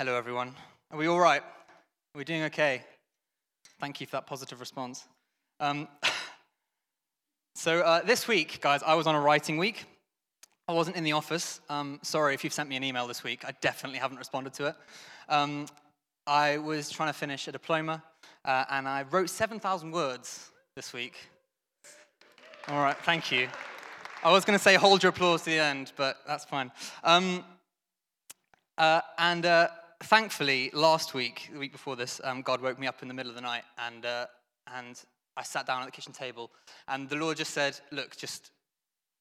Hello, everyone. Are we all right? Are we doing okay? Thank you for that positive response. Um, so, uh, this week, guys, I was on a writing week. I wasn't in the office. Um, sorry if you've sent me an email this week. I definitely haven't responded to it. Um, I was trying to finish a diploma, uh, and I wrote 7,000 words this week. All right, thank you. I was going to say hold your applause to the end, but that's fine. Um, uh, and uh, thankfully, last week, the week before this, um, God woke me up in the middle of the night, and uh, and I sat down at the kitchen table, and the Lord just said, "Look, just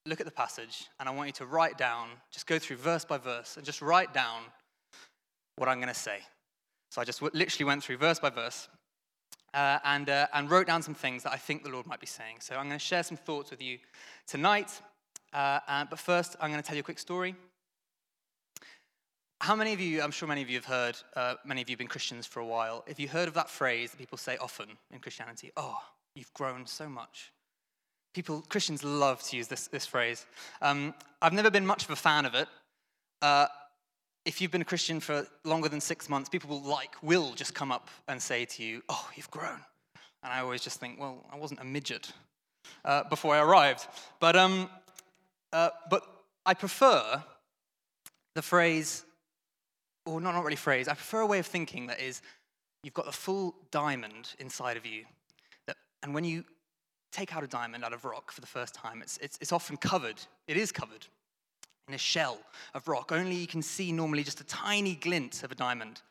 look at the passage, and I want you to write down, just go through verse by verse, and just write down what I'm going to say." So I just w- literally went through verse by verse. Uh, and, uh, and wrote down some things that I think the Lord might be saying. So I'm going to share some thoughts with you tonight. Uh, but first, I'm going to tell you a quick story. How many of you, I'm sure many of you have heard, uh, many of you have been Christians for a while. Have you heard of that phrase that people say often in Christianity? Oh, you've grown so much. People, Christians love to use this, this phrase. Um, I've never been much of a fan of it. Uh, if you've been a Christian for longer than six months, people will like, will just come up and say to you, oh, you've grown. And I always just think, well, I wasn't a midget uh, before I arrived. But um, uh, but I prefer the phrase, or not, not really phrase, I prefer a way of thinking that is you've got the full diamond inside of you. That, and when you take out a diamond out of rock for the first time, it's, it's, it's often covered, it is covered in a shell of rock. Only you can see normally just a tiny glint of a diamond.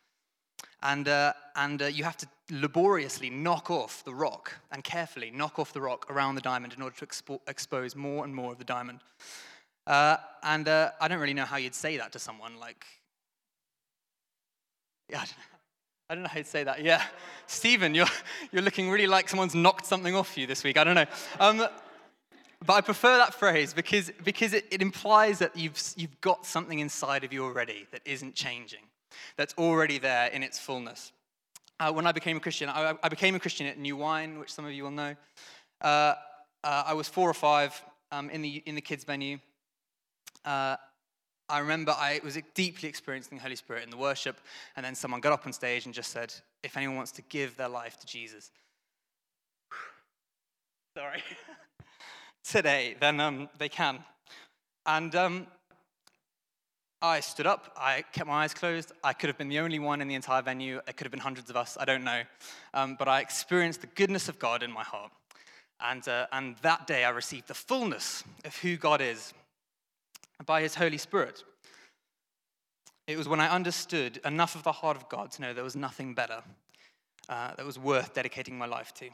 And, uh, and uh, you have to laboriously knock off the rock and carefully knock off the rock around the diamond in order to expo- expose more and more of the diamond. Uh, and uh, I don't really know how you'd say that to someone. Like, yeah, I don't, know how you'd say that. Yeah, Stephen, you're, you're looking really like someone's knocked something off you this week. I don't know. Um, but I prefer that phrase because, because it, it implies that you've, you've got something inside of you already that isn't changing that's already there in its fullness. Uh, when I became a Christian, I, I, became a Christian at New Wine, which some of you will know. Uh, uh, I was four or five um, in, the, in the kids' venue. Uh, I remember I was deeply experiencing the Holy Spirit in the worship, and then someone got up on stage and just said, If anyone wants to give their life to Jesus, sorry, today, then um, they can. And um, I stood up, I kept my eyes closed. I could have been the only one in the entire venue. It could have been hundreds of us, I don't know. Um, but I experienced the goodness of God in my heart. And, uh, and that day I received the fullness of who God is by His Holy Spirit. It was when I understood enough of the heart of God to know there was nothing better uh, that was worth dedicating my life to.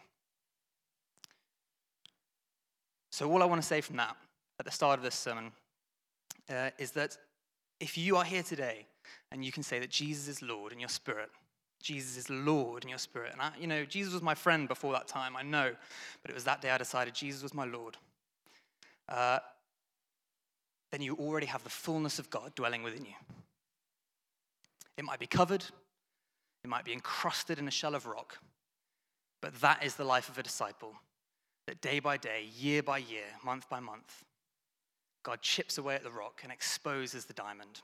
So, all I want to say from that at the start of this sermon uh, is that if you are here today and you can say that Jesus is Lord in your spirit, Jesus is Lord in your spirit. And I, you know, Jesus was my friend before that time, I know, but it was that day I decided Jesus was my Lord. Uh, then you already have the fullness of God dwelling within you. It might be covered, it might be encrusted in a shell of rock, but that is the life of a disciple. That day by day, year by year, month by month, God chips away at the rock and exposes the diamond.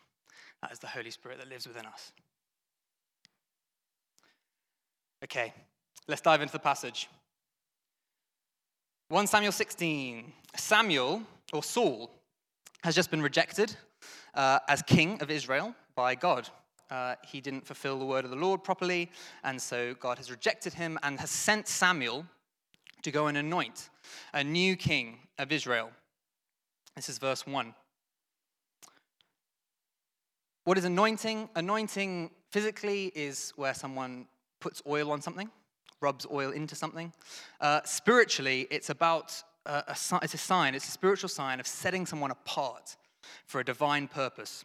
That is the Holy Spirit that lives within us. Okay, let's dive into the passage. 1 Samuel 16. Samuel, or Saul, has just been rejected uh, as king of Israel by God. Uh, he didn't fulfill the word of the Lord properly, and so God has rejected him and has sent Samuel to go and anoint a new king of Israel. This is verse 1. What is anointing? Anointing physically is where someone puts oil on something, rubs oil into something. Uh, spiritually, it's about uh, a, it's a sign, it's a spiritual sign of setting someone apart for a divine purpose.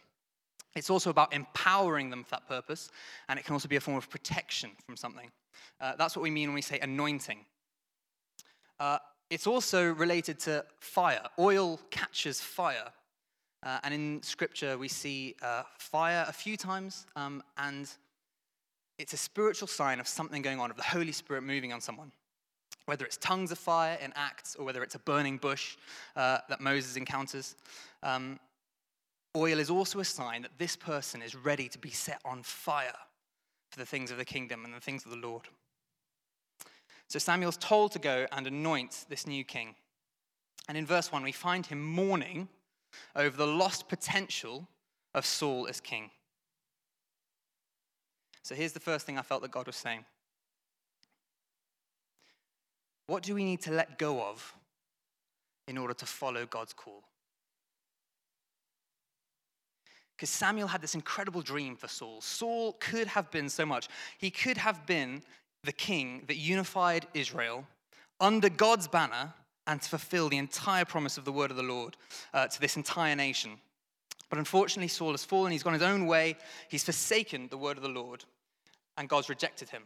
It's also about empowering them for that purpose, and it can also be a form of protection from something. Uh, that's what we mean when we say anointing. Uh, it's also related to fire. Oil catches fire. Uh, and in scripture, we see uh, fire a few times, um, and it's a spiritual sign of something going on, of the Holy Spirit moving on someone. Whether it's tongues of fire in Acts, or whether it's a burning bush uh, that Moses encounters. Um, oil is also a sign that this person is ready to be set on fire for the things of the kingdom and the things of the Lord. So Samuel's told to go and anoint this new king. And in verse 1, we find him mourning over the lost potential of Saul as king. So here's the first thing I felt that God was saying What do we need to let go of in order to follow God's call? Because Samuel had this incredible dream for Saul. Saul could have been so much. He could have been the king that unified Israel under God's banner and to fulfill the entire promise of the word of the Lord uh, to this entire nation. But unfortunately, Saul has fallen. He's gone his own way. He's forsaken the word of the Lord, and God's rejected him.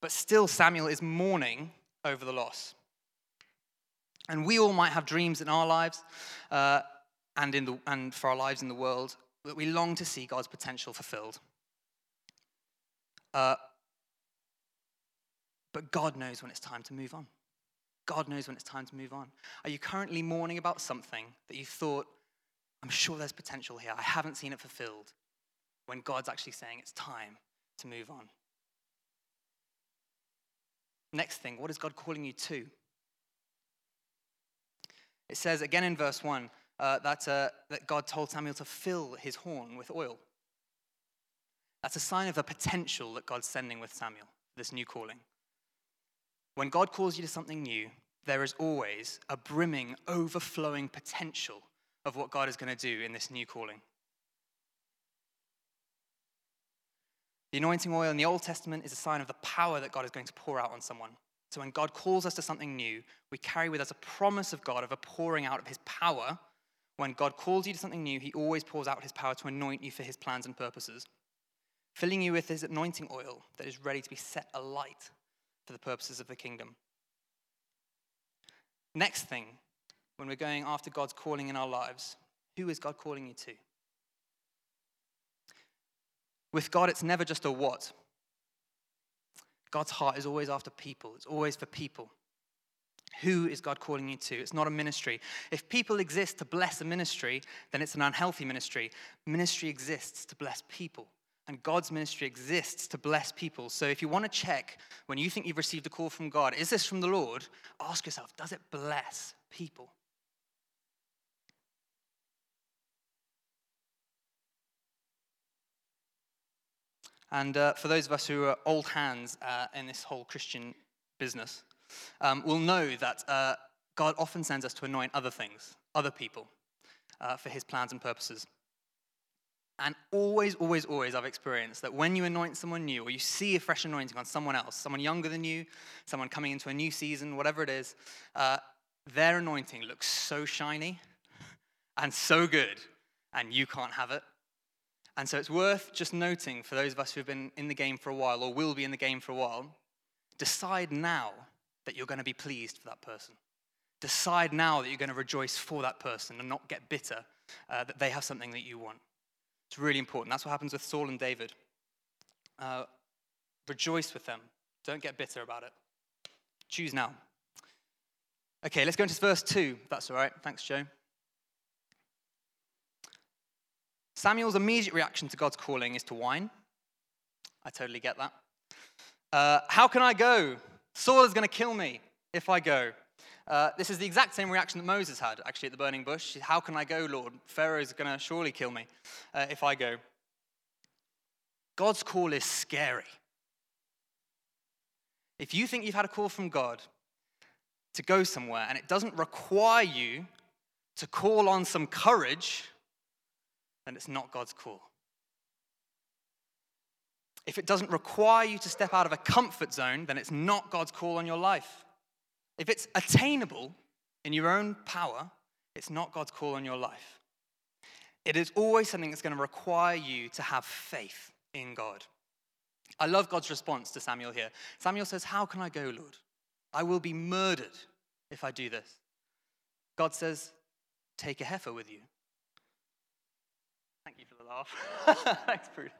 But still, Samuel is mourning over the loss. And we all might have dreams in our lives uh, and, in the, and for our lives in the world that we long to see God's potential fulfilled. Uh, but God knows when it's time to move on. God knows when it's time to move on. Are you currently mourning about something that you thought, I'm sure there's potential here, I haven't seen it fulfilled, when God's actually saying it's time to move on? Next thing, what is God calling you to? It says again in verse 1 uh, that, uh, that God told Samuel to fill his horn with oil. That's a sign of the potential that God's sending with Samuel, this new calling. When God calls you to something new, there is always a brimming, overflowing potential of what God is going to do in this new calling. The anointing oil in the Old Testament is a sign of the power that God is going to pour out on someone. So when God calls us to something new, we carry with us a promise of God of a pouring out of his power. When God calls you to something new, he always pours out his power to anoint you for his plans and purposes, filling you with his anointing oil that is ready to be set alight for the purposes of the kingdom. Next thing, when we're going after God's calling in our lives, who is God calling you to? With God, it's never just a what. God's heart is always after people, it's always for people. Who is God calling you to? It's not a ministry. If people exist to bless a ministry, then it's an unhealthy ministry. Ministry exists to bless people. And God's ministry exists to bless people. So if you want to check when you think you've received a call from God, is this from the Lord? Ask yourself, does it bless people? And uh, for those of us who are old hands uh, in this whole Christian business, um, will know that uh, God often sends us to anoint other things, other people, uh, for his plans and purposes. And always, always, always, I've experienced that when you anoint someone new or you see a fresh anointing on someone else, someone younger than you, someone coming into a new season, whatever it is, uh, their anointing looks so shiny and so good, and you can't have it. And so it's worth just noting for those of us who have been in the game for a while or will be in the game for a while, decide now that you're going to be pleased for that person. Decide now that you're going to rejoice for that person and not get bitter uh, that they have something that you want. It's really important. That's what happens with Saul and David. Uh, rejoice with them. Don't get bitter about it. Choose now. Okay, let's go into verse 2. That's all right. Thanks, Joe. Samuel's immediate reaction to God's calling is to whine. I totally get that. Uh, how can I go? Saul is going to kill me if I go. Uh, this is the exact same reaction that Moses had, actually, at the burning bush. How can I go, Lord? Pharaoh is going to surely kill me uh, if I go. God's call is scary. If you think you've had a call from God to go somewhere and it doesn't require you to call on some courage, then it's not God's call. If it doesn't require you to step out of a comfort zone, then it's not God's call on your life. If it's attainable in your own power, it's not God's call on your life. It is always something that's going to require you to have faith in God. I love God's response to Samuel here. Samuel says, How can I go, Lord? I will be murdered if I do this. God says, Take a heifer with you. Thank you for the laugh. Thanks, Prudence.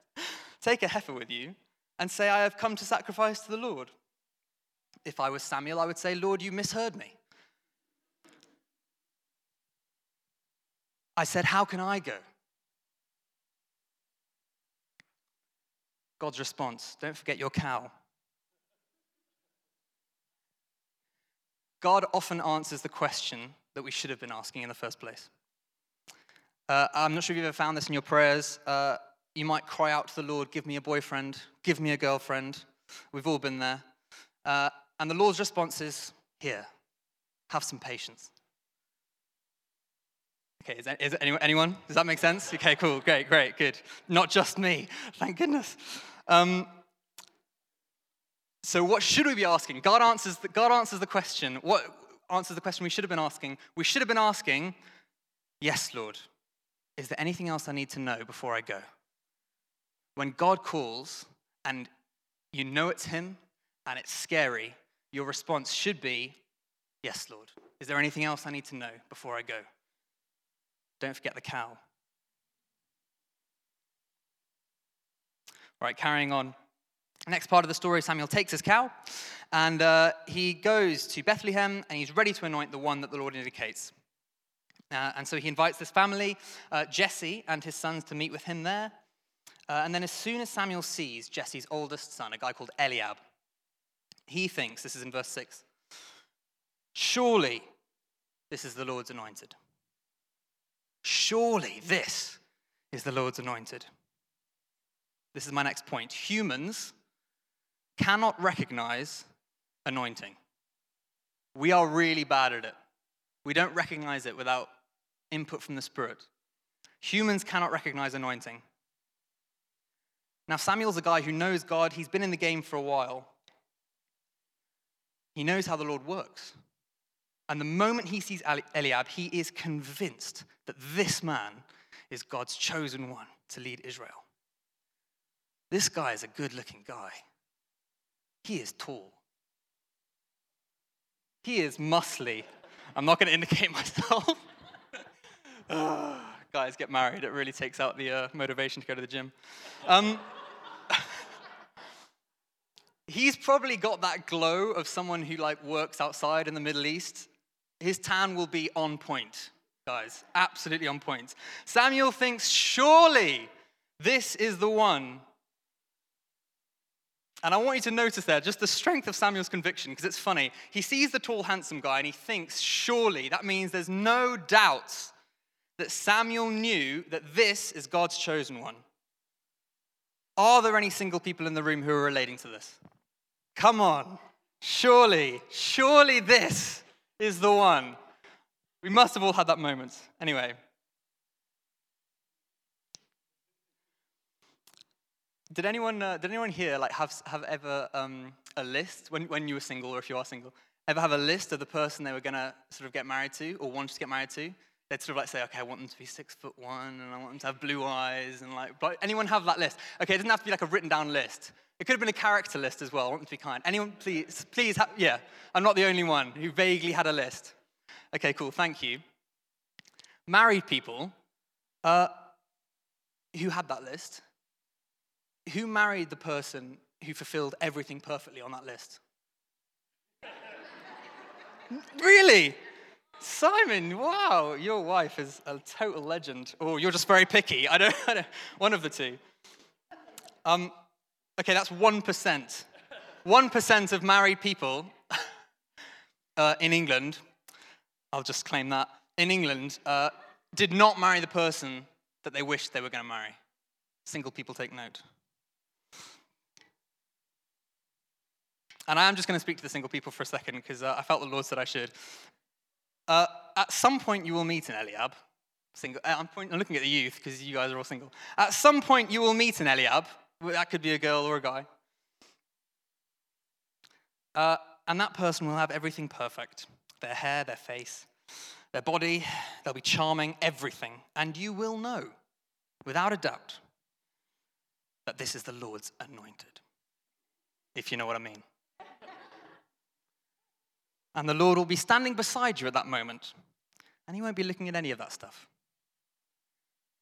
Take a heifer with you and say, I have come to sacrifice to the Lord. If I was Samuel, I would say, Lord, you misheard me. I said, How can I go? God's response don't forget your cow. God often answers the question that we should have been asking in the first place. Uh, I'm not sure if you've ever found this in your prayers. Uh, you might cry out to the Lord, Give me a boyfriend, give me a girlfriend. We've all been there. Uh, and the Lord's response is, Here, have some patience. Okay, is, that, is anyone, anyone? Does that make sense? Okay, cool, great, great, good. Not just me, thank goodness. Um, so, what should we be asking? God answers, the, God answers the question. What answers the question we should have been asking? We should have been asking, Yes, Lord. Is there anything else I need to know before I go? When God calls and you know it's Him and it's scary, your response should be, Yes, Lord. Is there anything else I need to know before I go? Don't forget the cow. All right, carrying on. Next part of the story Samuel takes his cow and uh, he goes to Bethlehem and he's ready to anoint the one that the Lord indicates. Uh, and so he invites this family, uh, Jesse and his sons, to meet with him there. Uh, and then, as soon as Samuel sees Jesse's oldest son, a guy called Eliab, he thinks, this is in verse 6, surely this is the Lord's anointed. Surely this is the Lord's anointed. This is my next point. Humans cannot recognize anointing. We are really bad at it. We don't recognize it without input from the Spirit. Humans cannot recognize anointing. Now, Samuel's a guy who knows God, he's been in the game for a while. He knows how the Lord works. And the moment he sees Eliab, he is convinced that this man is God's chosen one to lead Israel. This guy is a good looking guy. He is tall. He is muscly. I'm not going to indicate myself. guys get married, it really takes out the uh, motivation to go to the gym. Um, he's probably got that glow of someone who like works outside in the Middle East. His tan will be on point, guys, absolutely on point. Samuel thinks, surely this is the one and I want you to notice there just the strength of Samuel's conviction, because it's funny. He sees the tall, handsome guy and he thinks, surely, that means there's no doubt that Samuel knew that this is God's chosen one. Are there any single people in the room who are relating to this? Come on. Surely, surely this is the one. We must have all had that moment. Anyway, Did anyone, uh, did anyone here like have, have ever um, a list when, when you were single or if you are single, ever have a list of the person they were going to sort of get married to or wanted to get married to? They'd sort of like say, okay, I want them to be six foot one and I want them to have blue eyes and like, but anyone have that list? Okay, it doesn't have to be like a written down list. It could have been a character list as well. I want them to be kind. Anyone, please, please, ha- yeah, I'm not the only one who vaguely had a list. Okay, cool, thank you. Married people uh, who had that list, who married the person who fulfilled everything perfectly on that list? really? Simon, wow, your wife is a total legend. Or you're just very picky. I don't, I don't one of the two. Um, okay, that's 1%. 1% of married people uh, in England, I'll just claim that, in England, uh, did not marry the person that they wished they were going to marry. Single people take note. And I am just going to speak to the single people for a second because uh, I felt the Lord said I should. Uh, at some point, you will meet an Eliab. Single. Uh, I'm, point, I'm looking at the youth because you guys are all single. At some point, you will meet an Eliab. That could be a girl or a guy. Uh, and that person will have everything perfect their hair, their face, their body. They'll be charming, everything. And you will know, without a doubt, that this is the Lord's anointed. If you know what I mean. And the Lord will be standing beside you at that moment. And He won't be looking at any of that stuff.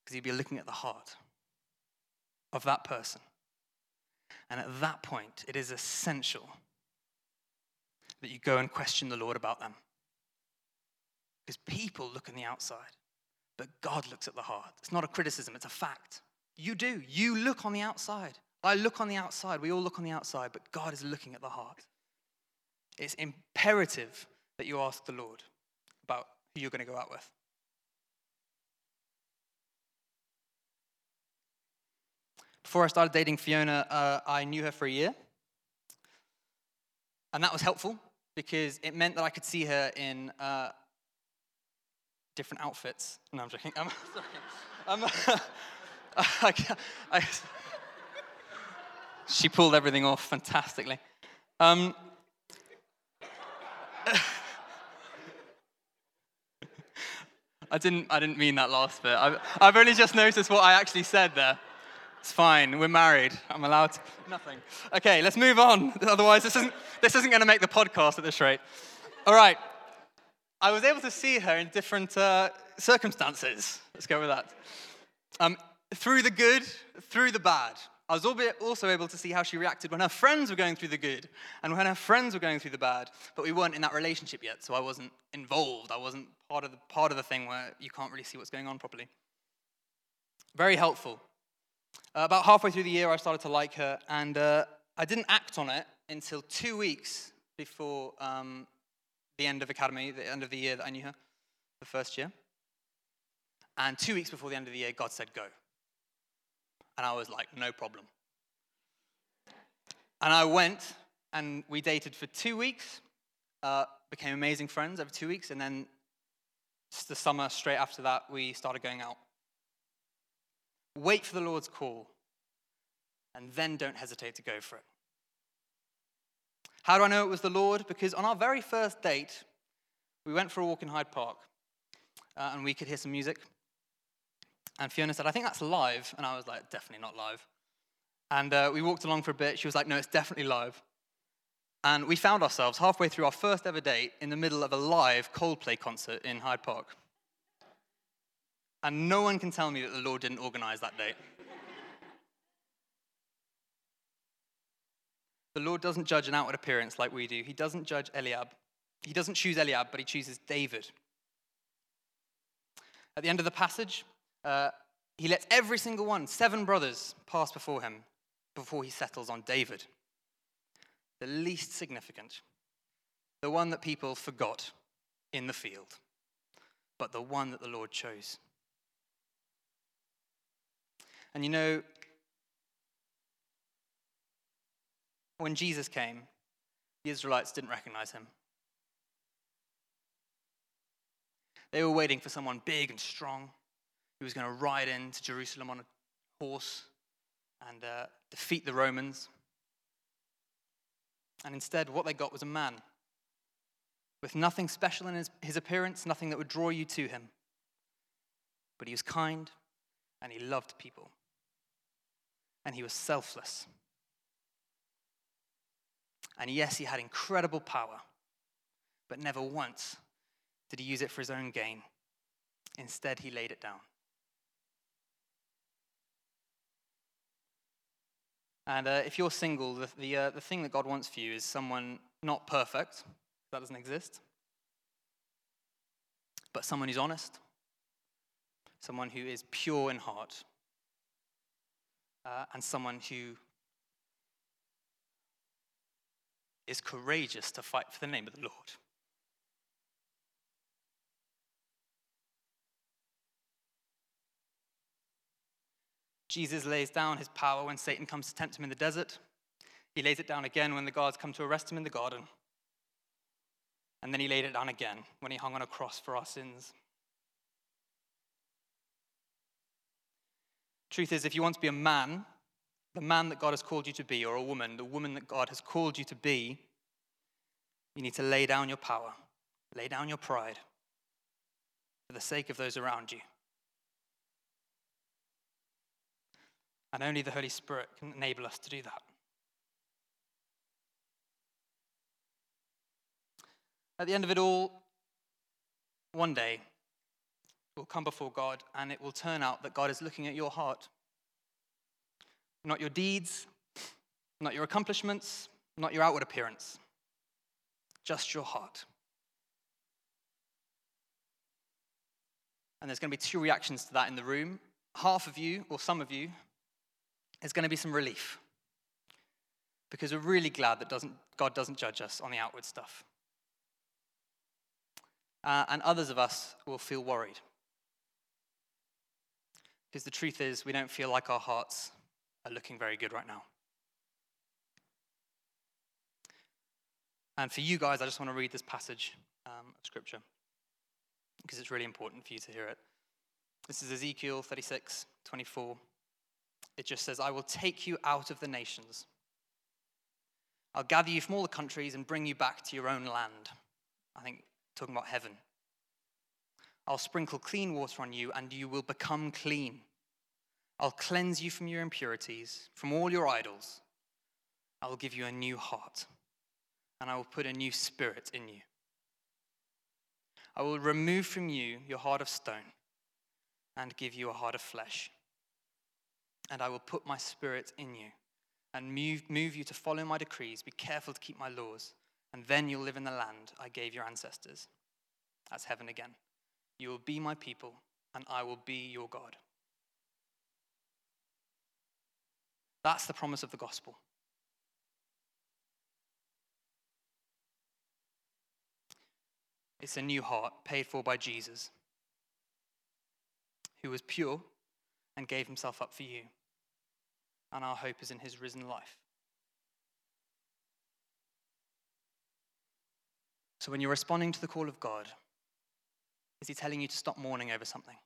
Because He'll be looking at the heart of that person. And at that point, it is essential that you go and question the Lord about them. Because people look on the outside, but God looks at the heart. It's not a criticism, it's a fact. You do. You look on the outside. I look on the outside. We all look on the outside, but God is looking at the heart. It's imperative that you ask the Lord about who you're going to go out with. Before I started dating Fiona, uh, I knew her for a year. And that was helpful because it meant that I could see her in uh, different outfits. No, I'm joking. I'm sorry. I, I, she pulled everything off fantastically. Um, I didn't, I didn't mean that last bit. I've, I've only just noticed what I actually said there. It's fine. We're married. I'm allowed to. Nothing. Okay, let's move on. Otherwise, this isn't, this isn't going to make the podcast at this rate. All right. I was able to see her in different uh, circumstances. Let's go with that. Um, through the good, through the bad. I was also able to see how she reacted when her friends were going through the good and when her friends were going through the bad, but we weren't in that relationship yet, so I wasn't involved. I wasn't part of the, part of the thing where you can't really see what's going on properly. Very helpful. Uh, about halfway through the year, I started to like her, and uh, I didn't act on it until two weeks before um, the end of academy, the end of the year that I knew her, the first year. And two weeks before the end of the year, God said, Go. And I was like, No problem. And I went, and we dated for two weeks, uh, became amazing friends over two weeks, and then just the summer straight after that, we started going out. Wait for the Lord's call, and then don't hesitate to go for it. How do I know it was the Lord? Because on our very first date, we went for a walk in Hyde Park, uh, and we could hear some music. And Fiona said, I think that's live. And I was like, definitely not live. And uh, we walked along for a bit. She was like, no, it's definitely live. And we found ourselves halfway through our first ever date in the middle of a live Coldplay concert in Hyde Park. And no one can tell me that the Lord didn't organize that date. the Lord doesn't judge an outward appearance like we do. He doesn't judge Eliab. He doesn't choose Eliab, but he chooses David. At the end of the passage, uh, he lets every single one, seven brothers, pass before him before he settles on David. The least significant, the one that people forgot in the field, but the one that the Lord chose. And you know, when Jesus came, the Israelites didn't recognize him. They were waiting for someone big and strong who was going to ride into Jerusalem on a horse and uh, defeat the Romans. And instead, what they got was a man with nothing special in his, his appearance, nothing that would draw you to him. But he was kind and he loved people. And he was selfless. And yes, he had incredible power, but never once did he use it for his own gain. Instead, he laid it down. And uh, if you're single, the, the, uh, the thing that God wants for you is someone not perfect, that doesn't exist, but someone who's honest, someone who is pure in heart, uh, and someone who is courageous to fight for the name of the Lord. Jesus lays down his power when Satan comes to tempt him in the desert. He lays it down again when the guards come to arrest him in the garden. And then he laid it down again when he hung on a cross for our sins. Truth is, if you want to be a man, the man that God has called you to be, or a woman, the woman that God has called you to be, you need to lay down your power, lay down your pride for the sake of those around you. And only the Holy Spirit can enable us to do that. At the end of it all, one day, we'll come before God and it will turn out that God is looking at your heart. Not your deeds, not your accomplishments, not your outward appearance, just your heart. And there's going to be two reactions to that in the room. Half of you, or some of you, is going to be some relief. Because we're really glad that doesn't, God doesn't judge us on the outward stuff. Uh, and others of us will feel worried. Because the truth is, we don't feel like our hearts are looking very good right now. And for you guys, I just want to read this passage um, of Scripture because it's really important for you to hear it. This is Ezekiel 36 24. It just says, I will take you out of the nations. I'll gather you from all the countries and bring you back to your own land. I think talking about heaven. I'll sprinkle clean water on you, and you will become clean. I'll cleanse you from your impurities, from all your idols. I will give you a new heart, and I will put a new spirit in you. I will remove from you your heart of stone and give you a heart of flesh. And I will put my spirit in you and move, move you to follow my decrees. Be careful to keep my laws, and then you'll live in the land I gave your ancestors. That's heaven again. You will be my people, and I will be your God. That's the promise of the gospel. It's a new heart paid for by Jesus, who was pure and gave himself up for you. And our hope is in his risen life. So when you're responding to the call of God, is he telling you to stop mourning over something?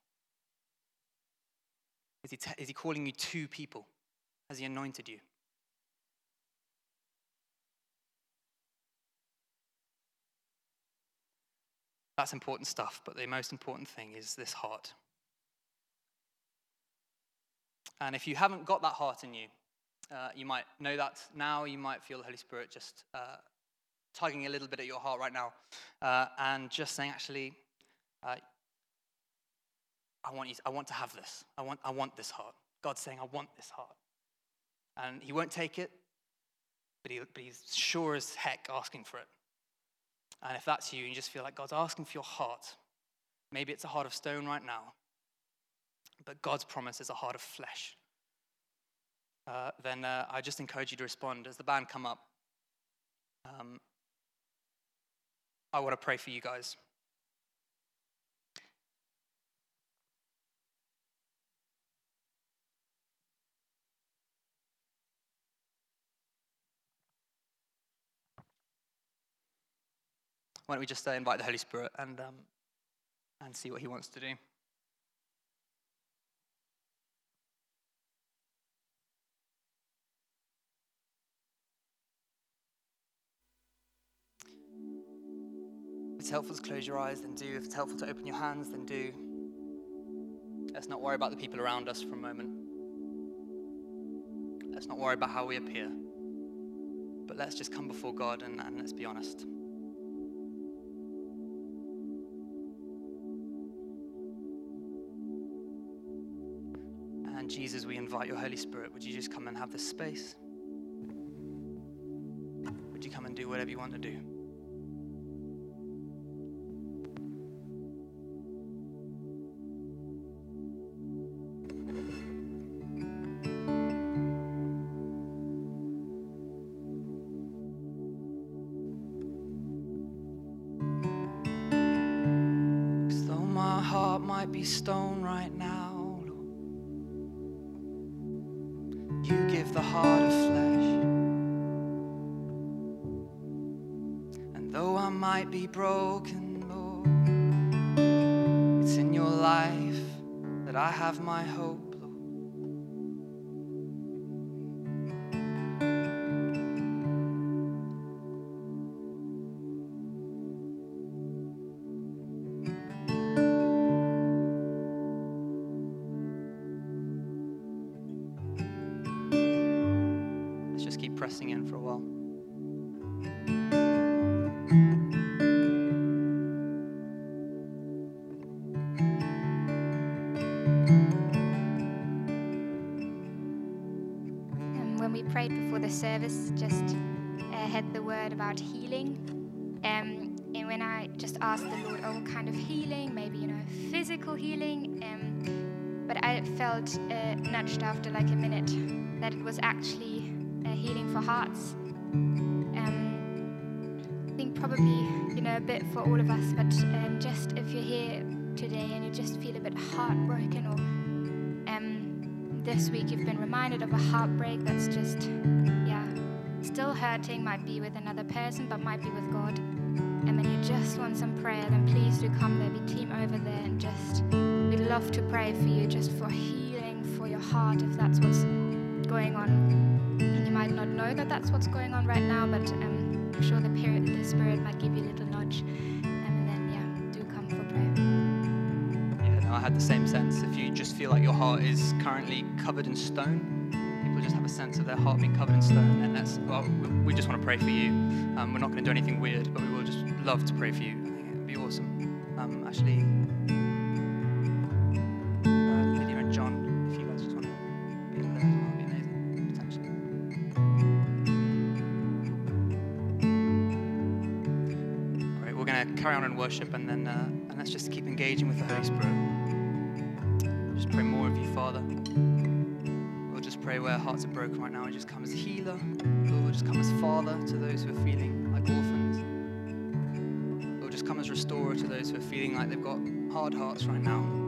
Is he, te- is he calling you to people? Has he anointed you? That's important stuff, but the most important thing is this heart. And if you haven't got that heart in you, uh, you might know that now. You might feel the Holy Spirit just uh, tugging a little bit at your heart right now uh, and just saying, actually, I, want you to, I want to have this. I want, I want this heart. God's saying, I want this heart. And He won't take it, but, he, but He's sure as heck asking for it. And if that's you, and you just feel like God's asking for your heart, maybe it's a heart of stone right now, but God's promise is a heart of flesh. Uh, then uh, I just encourage you to respond as the band come up. Um, I want to pray for you guys. why don't we just uh, invite the Holy Spirit and, um, and see what he wants to do? It's helpful to close your eyes, then do. If it's helpful to open your hands, then do. Let's not worry about the people around us for a moment. Let's not worry about how we appear. But let's just come before God and, and let's be honest. And Jesus, we invite your Holy Spirit. Would you just come and have this space? Would you come and do whatever you want to do? Service, just uh, had the word about healing. Um, and when I just asked the Lord, oh, what kind of healing, maybe, you know, physical healing, um, but I felt uh, nudged after like a minute that it was actually a healing for hearts. Um, I think probably, you know, a bit for all of us, but um, just if you're here today and you just feel a bit heartbroken or this week you've been reminded of a heartbreak that's just, yeah, still hurting, might be with another person, but might be with God. And then you just want some prayer, then please do come. There'll be team over there and just, we'd love to pray for you just for healing for your heart if that's what's going on. And you might not know that that's what's going on right now, but um, I'm sure the Spirit might give you a little had the same sense. If you just feel like your heart is currently covered in stone, people just have a sense of their heart being covered in stone, then let's, well, we, just want to pray for you. Um, we're not going to do anything weird, but we will just love to pray for you. I think it would be awesome. Um, actually, uh, Lydia and John, if you guys want to be amazing, we're going to carry on in worship and then uh, and let's just keep engaging with the Holy Spirit. Pray more of you, Father. We'll just pray where hearts are broken right now. We just come as healer. Lord, we'll just come as father to those who are feeling like orphans. We'll just come as restorer to those who are feeling like they've got hard hearts right now.